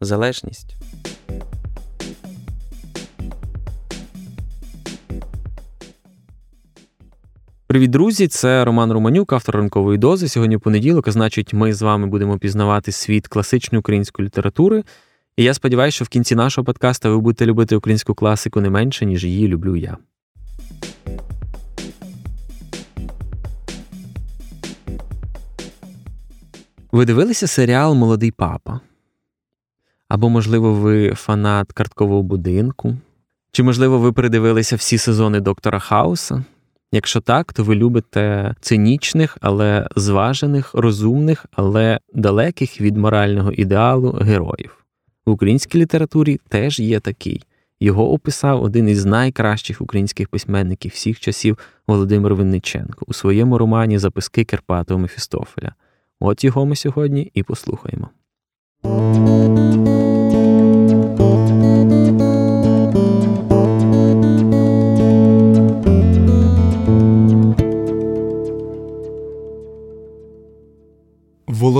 залежність. Привіт, друзі! Це Роман Романюк, автор ранкової дози. Сьогодні понеділок, а значить, ми з вами будемо пізнавати світ класичної української літератури. І я сподіваюся, що в кінці нашого подкаста ви будете любити українську класику не менше, ніж її люблю я. Ви дивилися серіал Молодий папа? Або, можливо, ви фанат карткового будинку? Чи, можливо, ви передивилися всі сезони Доктора Хауса? Якщо так, то ви любите цинічних, але зважених, розумних, але далеких від морального ідеалу героїв. В українській літературі теж є такий. Його описав один із найкращих українських письменників всіх часів Володимир Винниченко у своєму романі Записки Керпатого Мефістофеля. От його ми сьогодні і послухаємо.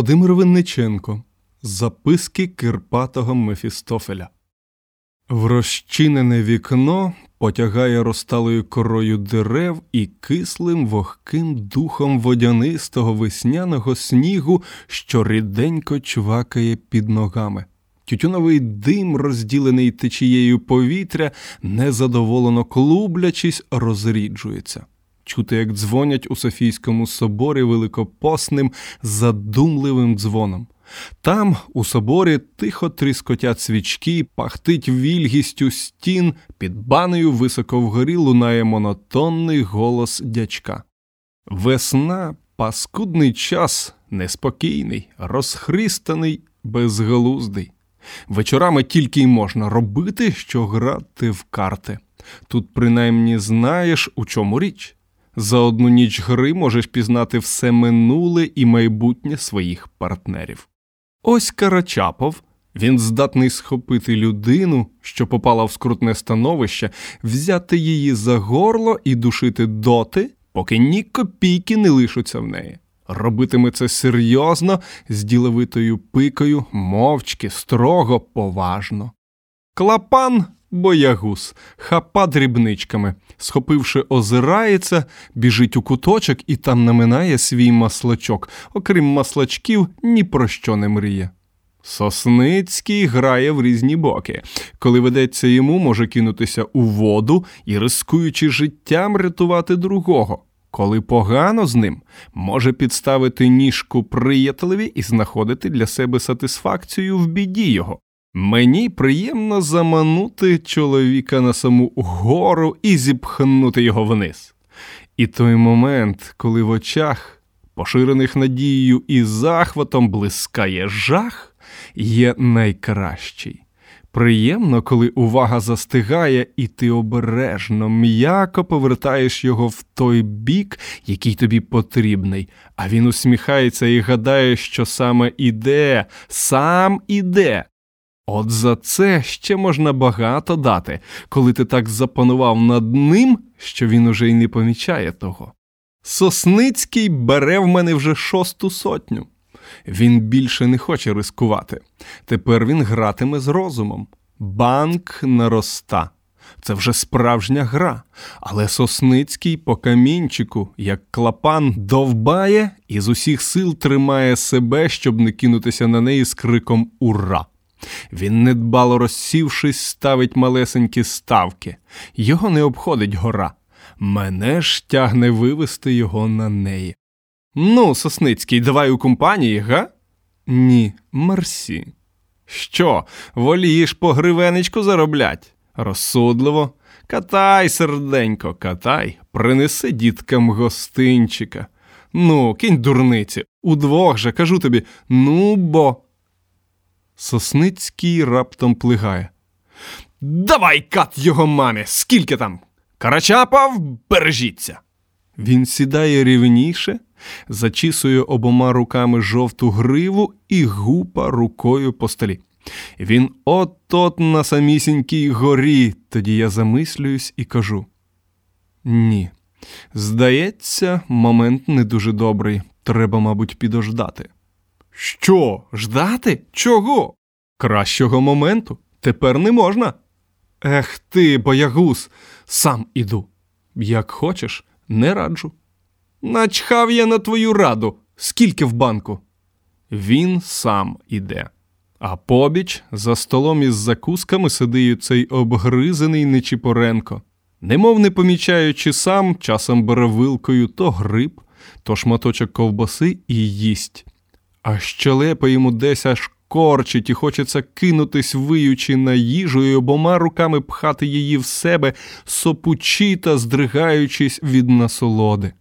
Володимир Винниченко Записки Кирпатого Мефістофеля. В розчинене вікно потягає розталою корою дерев і кислим вогким духом водянистого весняного снігу, що ріденько чвакає під ногами. Тютюновий дим, розділений течією повітря, незадоволено клублячись, розріджується. Чути, як дзвонять у Софійському соборі великопосним задумливим дзвоном. Там, у соборі, тихо тріскотять свічки, пахтить вільгістю стін, під банею високо вгорі лунає монотонний голос дячка. Весна, паскудний час, неспокійний, розхристаний, безглуздий. Вечорами тільки й можна робити, що грати в карти. Тут принаймні знаєш, у чому річ. За одну ніч гри можеш пізнати все минуле і майбутнє своїх партнерів. Ось Карачапов, він здатний схопити людину, що попала в скрутне становище, взяти її за горло і душити доти, поки ні копійки не лишаться в неї. Робитиме це серйозно, з діловитою пикою, мовчки, строго, поважно. Клапан боягуз, хапа дрібничками, схопивши, озирається, біжить у куточок і там наминає свій маслачок, окрім маслачків, ні про що не мріє. Сосницький грає в різні боки. Коли ведеться йому, може кинутися у воду і, рискуючи життям, рятувати другого. Коли погано з ним, може підставити ніжку приятелеві і знаходити для себе сатисфакцію в біді його. Мені приємно заманути чоловіка на саму гору і зіпхнути його вниз. І той момент, коли в очах, поширених надією і захватом, блискає жах, є найкращий. Приємно, коли увага застигає, і ти обережно, м'яко повертаєш його в той бік, який тобі потрібний, а він усміхається і гадає, що саме іде, сам іде. От за це ще можна багато дати, коли ти так запанував над ним, що він уже й не помічає того. Сосницький бере в мене вже шосту сотню. Він більше не хоче рискувати. Тепер він гратиме з розумом. Банк нароста. Це вже справжня гра, але Сосницький по камінчику, як клапан, довбає і з усіх сил тримає себе, щоб не кинутися на неї з криком Ура! Він, недбало розсівшись, ставить малесенькі ставки. Його не обходить гора. Мене ж тягне вивести його на неї. Ну, Сосницький, давай у компанії, га? Ні, мерсі. Що, волієш по гривенечку зароблять? Розсудливо. Катай, серденько, катай, принеси діткам гостинчика. Ну, кінь дурниці, удвох же кажу тобі, ну бо. Сосницький раптом плигає. Давай кат його мамі! Скільки там? Карачапов, бережіться! Він сідає рівніше, зачісує обома руками жовту гриву і гупа рукою по столі. Він от-от на самісінькій горі. Тоді я замислююсь і кажу: Ні, здається, момент не дуже добрий. Треба, мабуть, підождати. Що, ждати? Чого? Кращого моменту тепер не можна. Ех ти, боягуз, сам іду. Як хочеш, не раджу. Начхав я на твою раду, скільки в банку. Він сам іде. А побіч за столом із закусками сидить цей обгризений Нечіпоренко. Немов не помічаючи сам, часом бере вилкою то гриб, то шматочок ковбаси і їсть. А щелепа йому десь аж корчить і хочеться кинутись, виючи на їжу і обома руками пхати її в себе, сопучи та здригаючись від насолоди.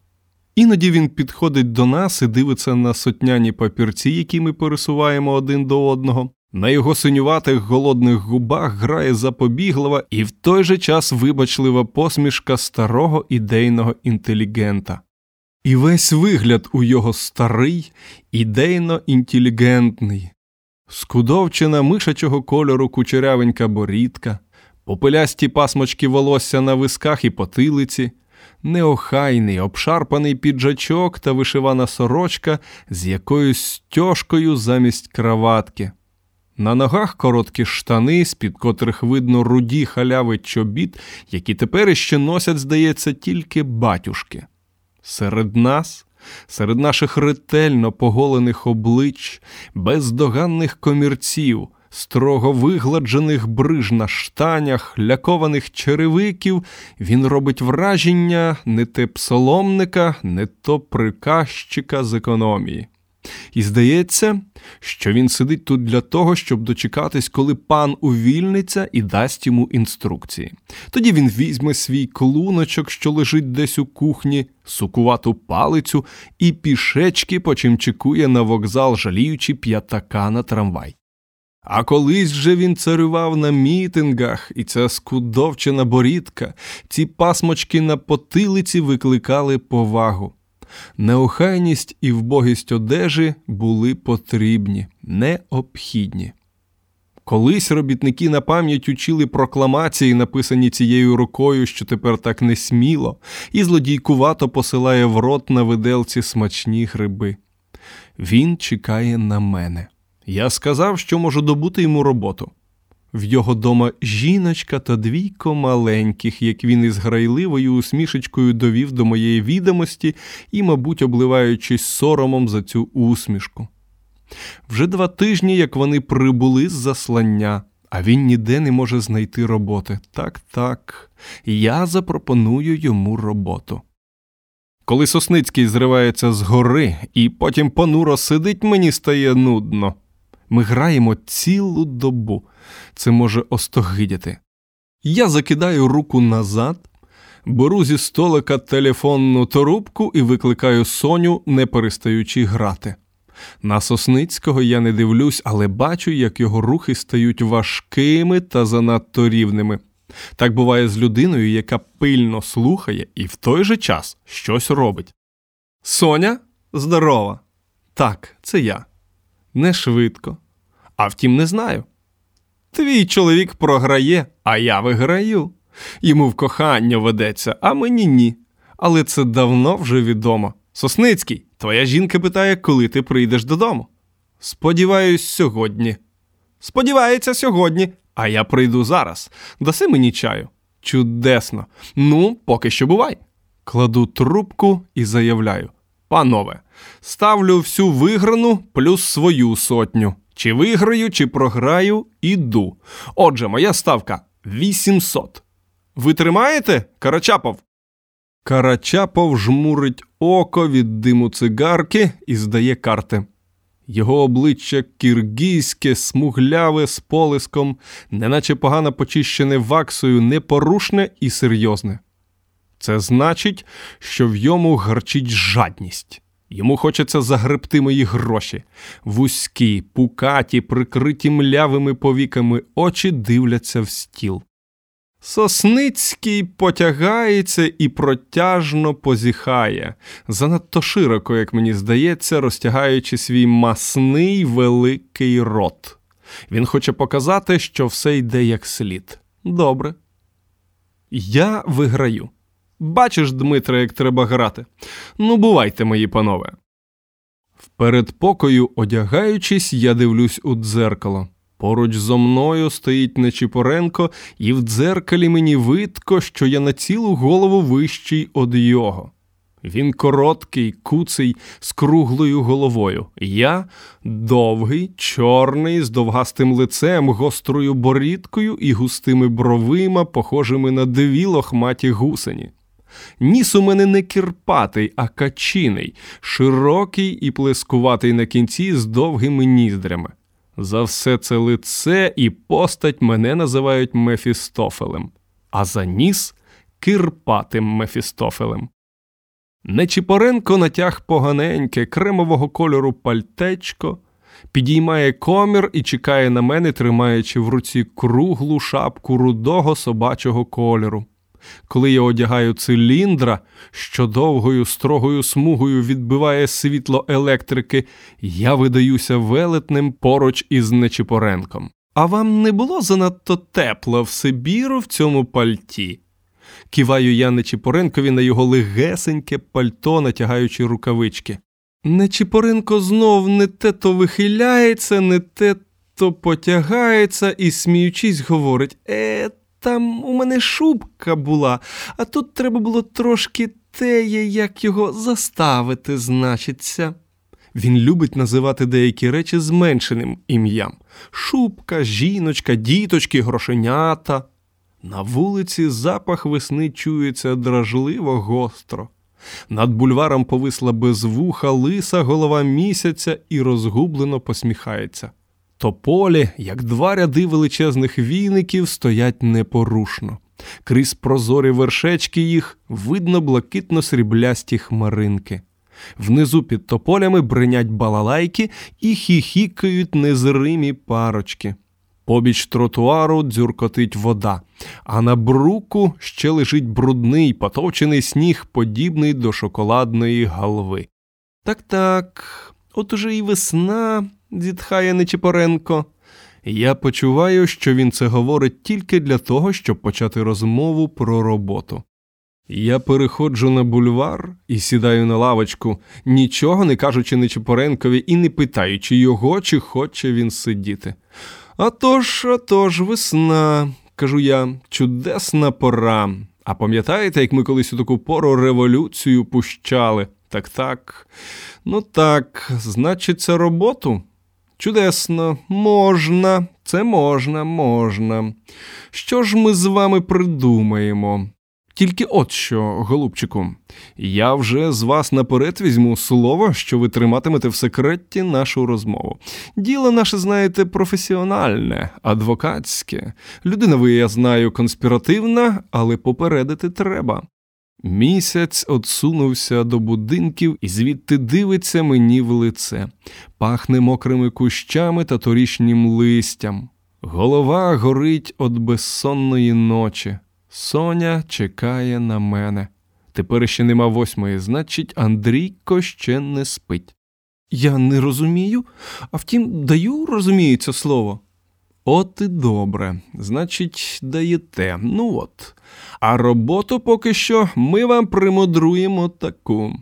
Іноді він підходить до нас і дивиться на сотняні папірці, які ми пересуваємо один до одного. На його синюватих голодних губах грає запобіглива і в той же час вибачлива посмішка старого ідейного інтелігента. І весь вигляд у його старий, ідейно інтелігентний, скудовчена мишачого кольору кучерявенька борідка, попелясті пасмочки волосся на висках і потилиці, неохайний, обшарпаний піджачок та вишивана сорочка з якоюсь стяжкою замість краватки. На ногах короткі штани, з-під котрих видно руді халяви чобіт, які тепер іще носять, здається, тільки батюшки. Серед нас, серед наших ретельно поголених облич, бездоганних комірців, строго вигладжених бриж на штанях, лякованих черевиків, він робить враження не те псоломника, не то приказчика з економії. І здається, що він сидить тут для того, щоб дочекатись, коли пан увільниться і дасть йому інструкції. Тоді він візьме свій клуночок, що лежить десь у кухні, сукувату палицю, і пішечки почимчикує на вокзал, жаліючи п'ятака на трамвай. А колись же він царював на мітингах, і ця скудовчена борідка, ці пасмочки на потилиці викликали повагу. Неохайність і вбогість одежі були потрібні, необхідні. Колись робітники на пам'ять учили прокламації, написані цією рукою, що тепер так несміло, і злодійкувато посилає в рот на виделці смачні гриби. Він чекає на мене. Я сказав, що можу добути йому роботу. В його дома жіночка та двійко маленьких, як він із грайливою усмішечкою довів до моєї відомості і, мабуть, обливаючись соромом за цю усмішку. Вже два тижні, як вони прибули з заслання, а він ніде не може знайти роботи. Так, так, я запропоную йому роботу. Коли Сосницький зривається з гори і потім понуро сидить, мені стає нудно. Ми граємо цілу добу, це може остогидяти. Я закидаю руку назад, беру зі столика телефонну трубку і викликаю Соню, не перестаючи грати. На Сосницького я не дивлюсь, але бачу, як його рухи стають важкими та занадто рівними. Так буває з людиною, яка пильно слухає і в той же час щось робить. Соня здорова. Так, це я не швидко. А втім, не знаю. Твій чоловік програє, а я виграю. Йому в кохання ведеться, а мені ні. Але це давно вже відомо. Сосницький, твоя жінка питає, коли ти прийдеш додому. Сподіваюсь, сьогодні. Сподівається, сьогодні, а я прийду зараз. Даси мені чаю. Чудесно. Ну, поки що бувай. Кладу трубку і заявляю. Панове, ставлю всю виграну плюс свою сотню. Чи виграю, чи програю, іду. Отже, моя ставка 800. Ви тримаєте, Карачапов? Карачапов жмурить око від диму цигарки і здає карти. Його обличчя киргійське, смугляве з полиском, неначе погано почищене ваксою, непорушне і серйозне. Це значить, що в йому гарчить жадність. Йому хочеться загребти мої гроші. Вузькі, пукаті, прикриті млявими повіками очі дивляться в стіл. Сосницький потягається і протяжно позіхає, занадто широко, як мені здається, розтягаючи свій масний великий рот. Він хоче показати, що все йде як слід. Добре. Я виграю. Бачиш, Дмитре, як треба грати. Ну, бувайте, мої панове. В передпокою, одягаючись, я дивлюсь у дзеркало. Поруч зо мною стоїть Нечіпоренко, і в дзеркалі мені видко, що я на цілу голову вищий од його. Він короткий, куций, з круглою головою. Я довгий, чорний, з довгастим лицем, гострою борідкою і густими бровима, похожими на дві лохматі гусені. Ніс у мене не кірпатий, а качиний, широкий і плескуватий на кінці з довгими ніздрями. За все це лице і постать мене називають Мефістофелем, а за ніс кирпатим Мефістофелем. Нечіпоренко натяг поганеньке, кремового кольору пальтечко, підіймає комір і чекає на мене, тримаючи в руці круглу шапку рудого собачого кольору. Коли я одягаю циліндра, що довгою строгою смугою відбиває світло електрики, я видаюся велетним поруч із Нечіпоренком. А вам не було занадто тепло в Сибіру в цьому пальті? Киваю я Нечіпоренкові на його легесеньке пальто, натягаючи рукавички. Нечіпоренко знов не те то вихиляється, не те то потягається і, сміючись, говорить Е, там у мене шубка була, а тут треба було трошки теє, як його заставити, значиться. Він любить називати деякі речі зменшеним ім'ям шубка, жіночка, діточки, грошенята. На вулиці запах весни чується дражливо гостро. Над бульваром повисла без вуха лиса голова місяця і розгублено посміхається. Тополі, як два ряди величезних війників, стоять непорушно. Крізь прозорі вершечки їх видно блакитно сріблясті хмаринки. Внизу під тополями бринять балалайки і хіхікають незримі парочки. Побіч тротуару дзюркотить вода, а на бруку ще лежить брудний потовчений сніг, подібний до шоколадної галви. Так так, от уже і весна, зітхає Нечіпоренко. Я почуваю, що він це говорить тільки для того, щоб почати розмову про роботу. Я переходжу на бульвар і сідаю на лавочку, нічого не кажучи Нечіпоренкові і не питаючи його, чи хоче він сидіти. «А тож, а тож, весна, кажу я, чудесна пора. А пам'ятаєте, як ми колись у таку пору революцію пущали? Так так. Ну так, значиться, роботу? Чудесно, можна, це можна, можна. Що ж ми з вами придумаємо? Тільки от що, голубчику, я вже з вас наперед візьму слово, що ви триматимете в секреті нашу розмову. Діло наше, знаєте, професіональне, адвокатське. Людина, ви, я знаю, конспіративна, але попередити треба. Місяць отсунувся до будинків і звідти дивиться мені в лице, пахне мокрими кущами та торішнім листям. Голова горить від безсонної ночі. Соня чекає на мене. Тепер ще нема восьмої, значить, Андрійко ще не спить. Я не розумію, а втім, даю, розуміється слово. От і добре, значить, даєте. Ну от. А роботу поки що ми вам примудруємо таку.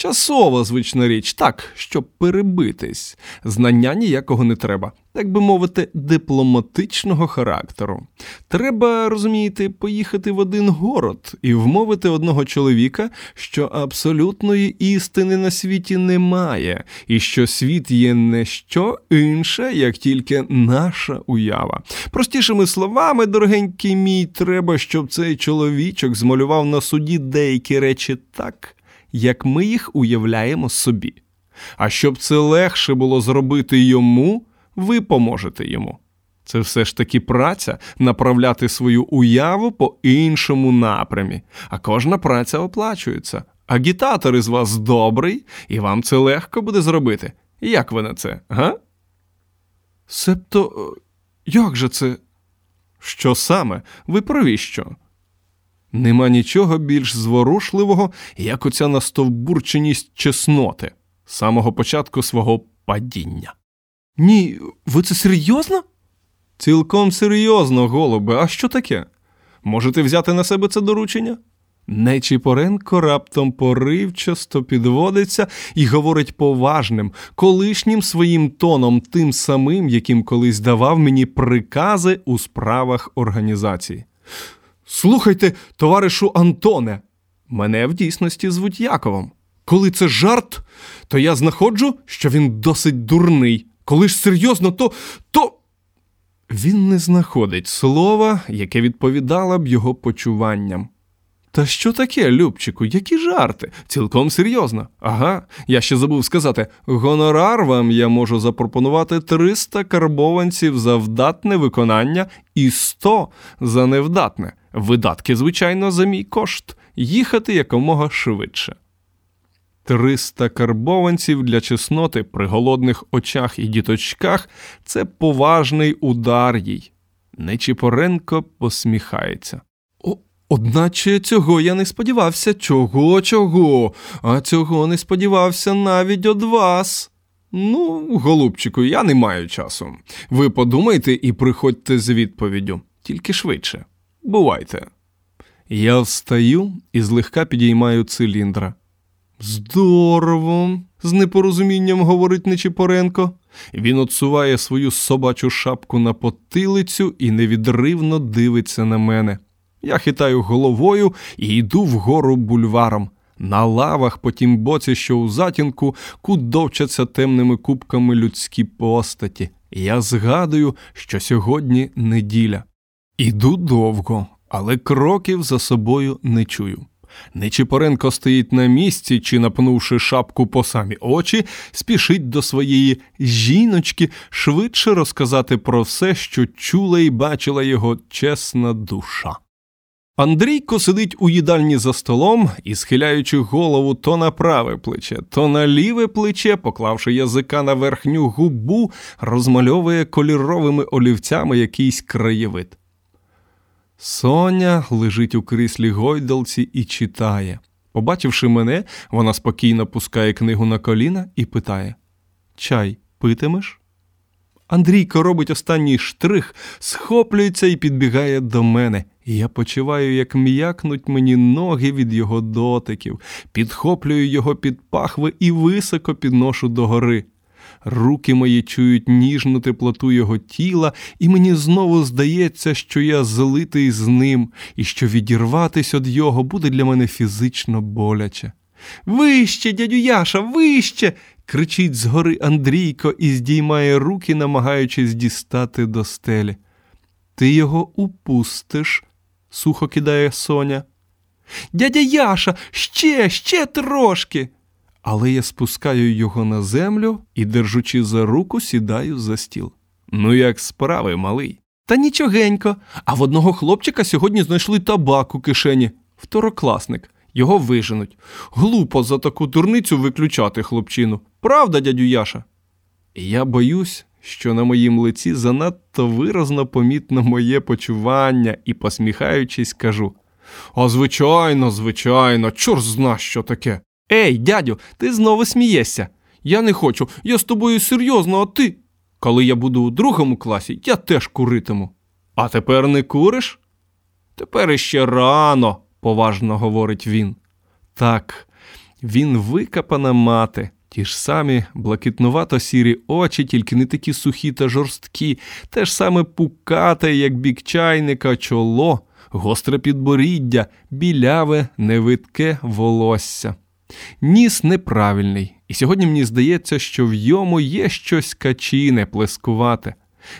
Часова звична річ, так, щоб перебитись. Знання ніякого не треба, так би мовити, дипломатичного характеру. Треба, розумієте, поїхати в один город і вмовити одного чоловіка, що абсолютної істини на світі немає, і що світ є не що інше, як тільки наша уява. Простішими словами, дорогенький мій, треба, щоб цей чоловічок змалював на суді деякі речі так як ми їх уявляємо собі. А щоб це легше було зробити йому, ви поможете йому. Це все ж таки праця направляти свою уяву по іншому напрямі, а кожна праця оплачується. Агітатор із вас добрий, і вам це легко буде зробити. Як ви на це, га? Себто, е, як же це? Що саме? Ви праві що? Нема нічого більш зворушливого, як оця настовбурченість чесноти з самого початку свого падіння. Ні, ви це серйозно? Цілком серйозно, голубе, а що таке? Можете взяти на себе це доручення? Нечіпоренко раптом поривчасто підводиться і говорить поважним, колишнім своїм тоном, тим самим, яким колись давав мені прикази у справах організації. Слухайте, товаришу Антоне, мене в дійсності звуть Яковом. Коли це жарт, то я знаходжу, що він досить дурний. Коли ж серйозно, то. то. Він не знаходить слова, яке відповідало б його почуванням. Та що таке, Любчику, які жарти? Цілком серйозно. Ага, я ще забув сказати: гонорар вам я можу запропонувати 300 карбованців за вдатне виконання і 100 за невдатне. Видатки, звичайно, за мій кошт, їхати якомога швидше. Триста карбованців для чесноти при голодних очах і діточках це поважний удар їй. Нечіпоренко посміхається. О, Одначе цього я не сподівався. Чого, чого? А цього не сподівався навіть од вас. Ну, голубчику, я не маю часу. Ви подумайте і приходьте з відповіддю, тільки швидше. Бувайте. Я встаю і злегка підіймаю циліндра. Здорово, з непорозумінням говорить Нечіпоренко. Він отсуває свою собачу шапку на потилицю і невідривно дивиться на мене. Я хитаю головою і йду вгору бульваром. На лавах по тім боці, що у затінку, кудовчаться темними кубками людські постаті. Я згадую, що сьогодні неділя. Іду довго, але кроків за собою не чую. Нечіпоренко стоїть на місці чи, напнувши шапку по самі очі, спішить до своєї жіночки швидше розказати про все, що чула і бачила його чесна душа. Андрійко сидить у їдальні за столом і, схиляючи голову то на праве плече, то на ліве плече, поклавши язика на верхню губу, розмальовує кольоровими олівцями якийсь краєвид. Соня лежить у кріслі гойдалці і читає. Побачивши мене, вона спокійно пускає книгу на коліна і питає Чай питимеш? Андрійко робить останній штрих, схоплюється і підбігає до мене. Я почуваю, як м'якнуть мені ноги від його дотиків, підхоплюю його під пахви і високо підношу догори. Руки мої чують ніжну теплоту його тіла, і мені знову здається, що я злитий з ним, і що відірватись від його буде для мене фізично боляче. Вище, дядю Яша, вище. кричить згори Андрійко і здіймає руки, намагаючись дістати до стелі. Ти його упустиш, сухо кидає Соня. Дядя Яша, ще, ще трошки але я спускаю його на землю і, держучи за руку, сідаю за стіл. Ну, як справи, малий. Та нічогенько. А в одного хлопчика сьогодні знайшли табак у кишені. Второкласник. Його виженуть. Глупо за таку дурницю виключати хлопчину. Правда, дядю Яша? Я боюсь, що на моїм лиці занадто виразно помітно моє почування і, посміхаючись, кажу: А звичайно, звичайно, чор зна, що таке. Ей, дядю, ти знову смієшся. Я не хочу, я з тобою серйозно, а ти. Коли я буду у другому класі, я теж куритиму. А тепер не куриш? Тепер іще рано, поважно говорить він. Так, він викапана мати, ті ж самі блакитнувато сірі очі, тільки не такі сухі та жорсткі, те ж саме пукате, як бік чайника, чоло, гостре підборіддя, біляве, невидке волосся. Ніс неправильний, і сьогодні мені здається, що в йому є щось качине, плескувате,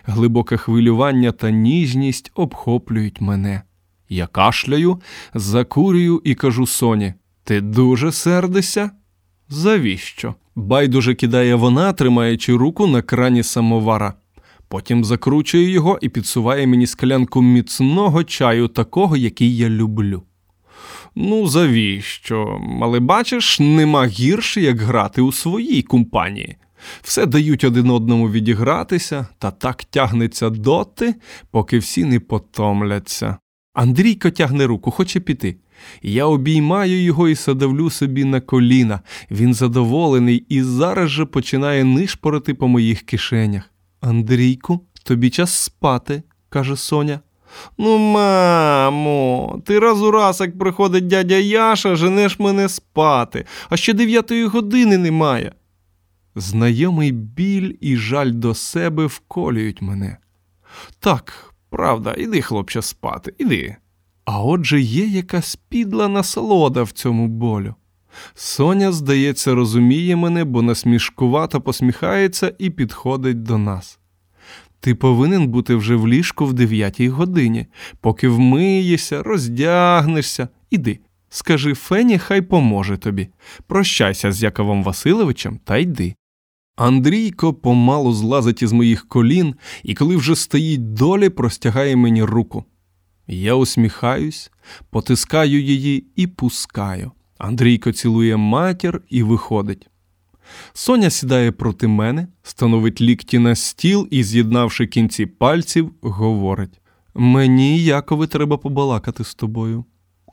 глибоке хвилювання та ніжність обхоплюють мене. Я кашляю, закурюю і кажу Соні: Ти дуже сердишся? Завіщо? Байдуже кидає вона, тримаючи руку на крані самовара. Потім закручує його і підсуває мені склянку міцного чаю, такого, який я люблю. Ну, завіщо? Але бачиш, нема гірше, як грати у своїй компанії. Все дають один одному відігратися, та так тягнеться доти, поки всі не потомляться. Андрійко тягне руку, хоче піти. Я обіймаю його і садовлю собі на коліна. Він задоволений і зараз же починає нишпорити по моїх кишенях. Андрійку, тобі час спати, каже Соня. Ну, мамо, ти раз у раз, як приходить дядя Яша, женеш мене спати, а ще дев'ятої години немає. Знайомий біль і жаль до себе вколюють мене. Так, правда, іди, хлопче, спати, іди. А отже є якась підла насолода в цьому болю. Соня, здається, розуміє мене, бо насмішкувато посміхається і підходить до нас. Ти повинен бути вже в ліжку в дев'ятій годині, поки вмиєшся, роздягнешся. Іди, скажи Фені, хай поможе тобі. Прощайся з Яковом Васильовичем та йди. Андрійко помалу злазить із моїх колін і, коли вже стоїть долі, простягає мені руку. Я усміхаюсь, потискаю її і пускаю. Андрійко цілує матір і виходить. Соня сідає проти мене, становить лікті на стіл і, з'єднавши кінці пальців, говорить: Мені, Якове, треба побалакати з тобою.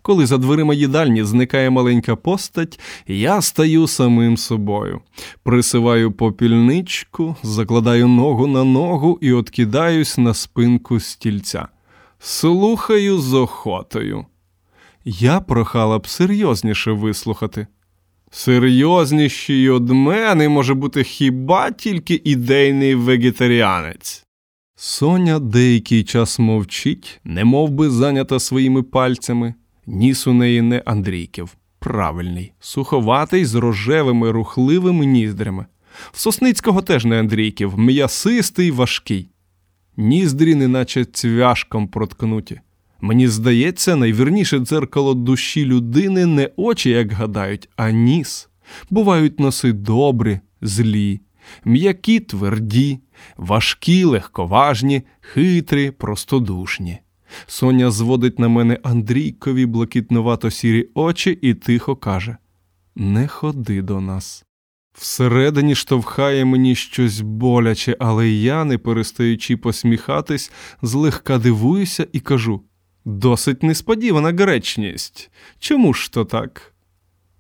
Коли за дверима їдальні зникає маленька постать, я стаю самим собою, присиваю попільничку, закладаю ногу на ногу і откидаюсь на спинку стільця. Слухаю з охотою. Я прохала б серйозніше вислухати. Серйозніший од мене може бути хіба тільки ідейний вегетаріанець. Соня деякий час мовчить, не би зайнята своїми пальцями. Ніс у неї не Андрійків, правильний, суховатий з рожевими рухливими ніздрями. В Сосницького теж не Андрійків, м'ясистий, важкий. Ніздрі, неначе цвяшком проткнуті. Мені здається, найвірніше дзеркало душі людини не очі, як гадають, а ніс. Бувають носи добрі, злі, м'які тверді, важкі, легковажні, хитрі, простодушні. Соня зводить на мене Андрійкові блакитновато сірі очі і тихо каже: Не ходи до нас. Всередині штовхає мені щось боляче, але я, не перестаючи посміхатись, злегка дивуюся і кажу: досить несподівана гречність. Чому ж то так?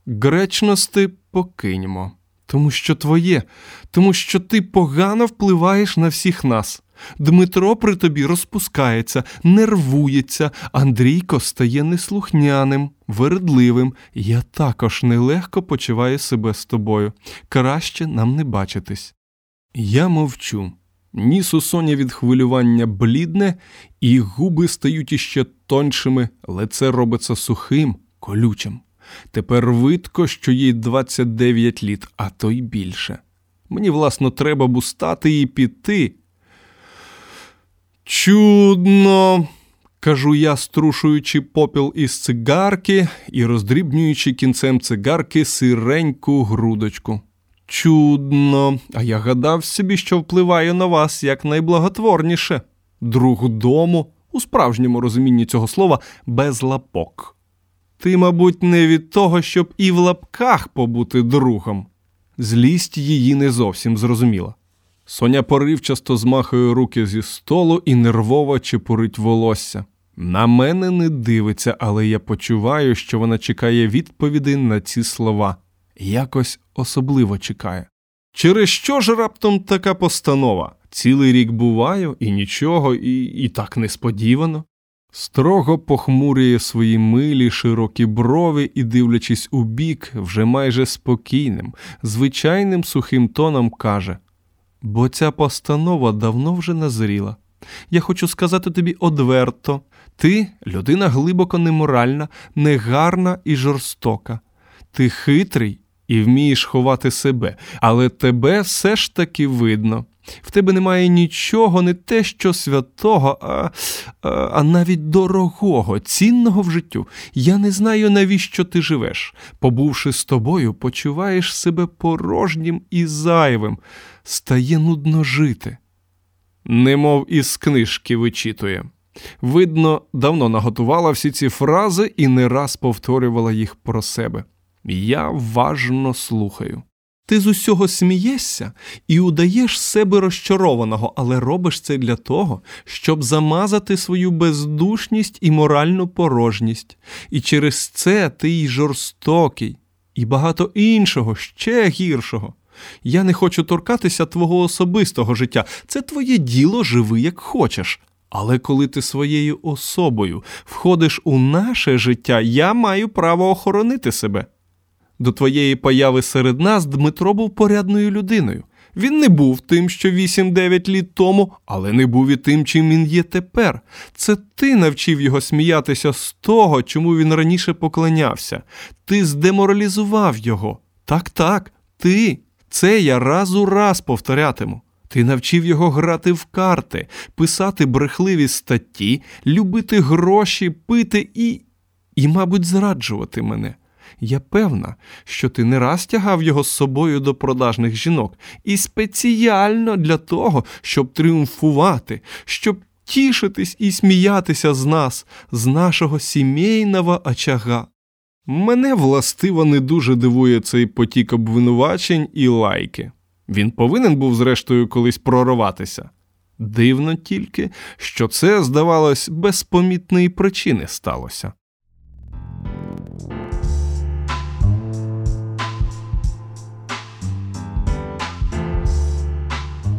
Гречності покиньмо, тому що твоє, тому що ти погано впливаєш на всіх нас. Дмитро при тобі розпускається, нервується, Андрійко стає неслухняним, вередливим. Я також нелегко почуваю себе з тобою. Краще нам не бачитись. Я мовчу. Ніс у соні від хвилювання блідне, і губи стають іще тоншими, лице робиться сухим, колючим. Тепер видко, що їй 29 літ, а то й більше. Мені, власно, треба б устати і піти. Чудно, кажу я, струшуючи попіл із цигарки і роздрібнюючи кінцем цигарки сиреньку грудочку. Чудно, а я гадав собі, що впливаю на вас як найблаготворніше. Друг дому, у справжньому розумінні цього слова, без лапок. Ти, мабуть, не від того, щоб і в лапках побути другом. Злість її не зовсім зрозуміла. Соня поривчасто змахує руки зі столу і нервово чепурить волосся. На мене не дивиться, але я почуваю, що вона чекає відповіді на ці слова. Якось особливо чекає. Через що ж раптом така постанова? Цілий рік буваю, і нічого, і, і так несподівано. Строго похмурює свої милі широкі брови і, дивлячись у бік, вже майже спокійним, звичайним сухим тоном каже бо ця постанова давно вже назріла. Я хочу сказати тобі одверто ти людина глибоко неморальна, негарна і жорстока. Ти хитрий і вмієш ховати себе, але тебе все ж таки видно. В тебе немає нічого, не те, що святого, а, а а, навіть дорогого, цінного в життю. Я не знаю, навіщо ти живеш. Побувши з тобою, почуваєш себе порожнім і зайвим, стає нудно жити. Немов із книжки вичитує. Видно, давно наготувала всі ці фрази і не раз повторювала їх про себе. Я важно слухаю. Ти з усього смієшся і удаєш себе розчарованого, але робиш це для того, щоб замазати свою бездушність і моральну порожність. І через це ти й жорстокий, і багато іншого, ще гіршого. Я не хочу торкатися твого особистого життя. Це твоє діло, живи як хочеш. Але коли ти своєю особою входиш у наше життя, я маю право охоронити себе. До твоєї появи серед нас Дмитро був порядною людиною. Він не був тим, що 8-9 літ тому, але не був і тим, чим він є тепер. Це ти навчив його сміятися з того, чому він раніше поклонявся. Ти здеморалізував його. Так, так, ти. Це я раз у раз повторятиму. Ти навчив його грати в карти, писати брехливі статті, любити гроші, пити і, і, мабуть, зраджувати мене. Я певна, що ти не раз тягав його з собою до продажних жінок, і спеціально для того, щоб тріумфувати, щоб тішитись і сміятися з нас, з нашого сімейного очага. Мене властиво не дуже дивує цей потік обвинувачень і лайки. Він повинен був, зрештою, колись прорватися. Дивно тільки, що це, здавалось, без помітної причини сталося.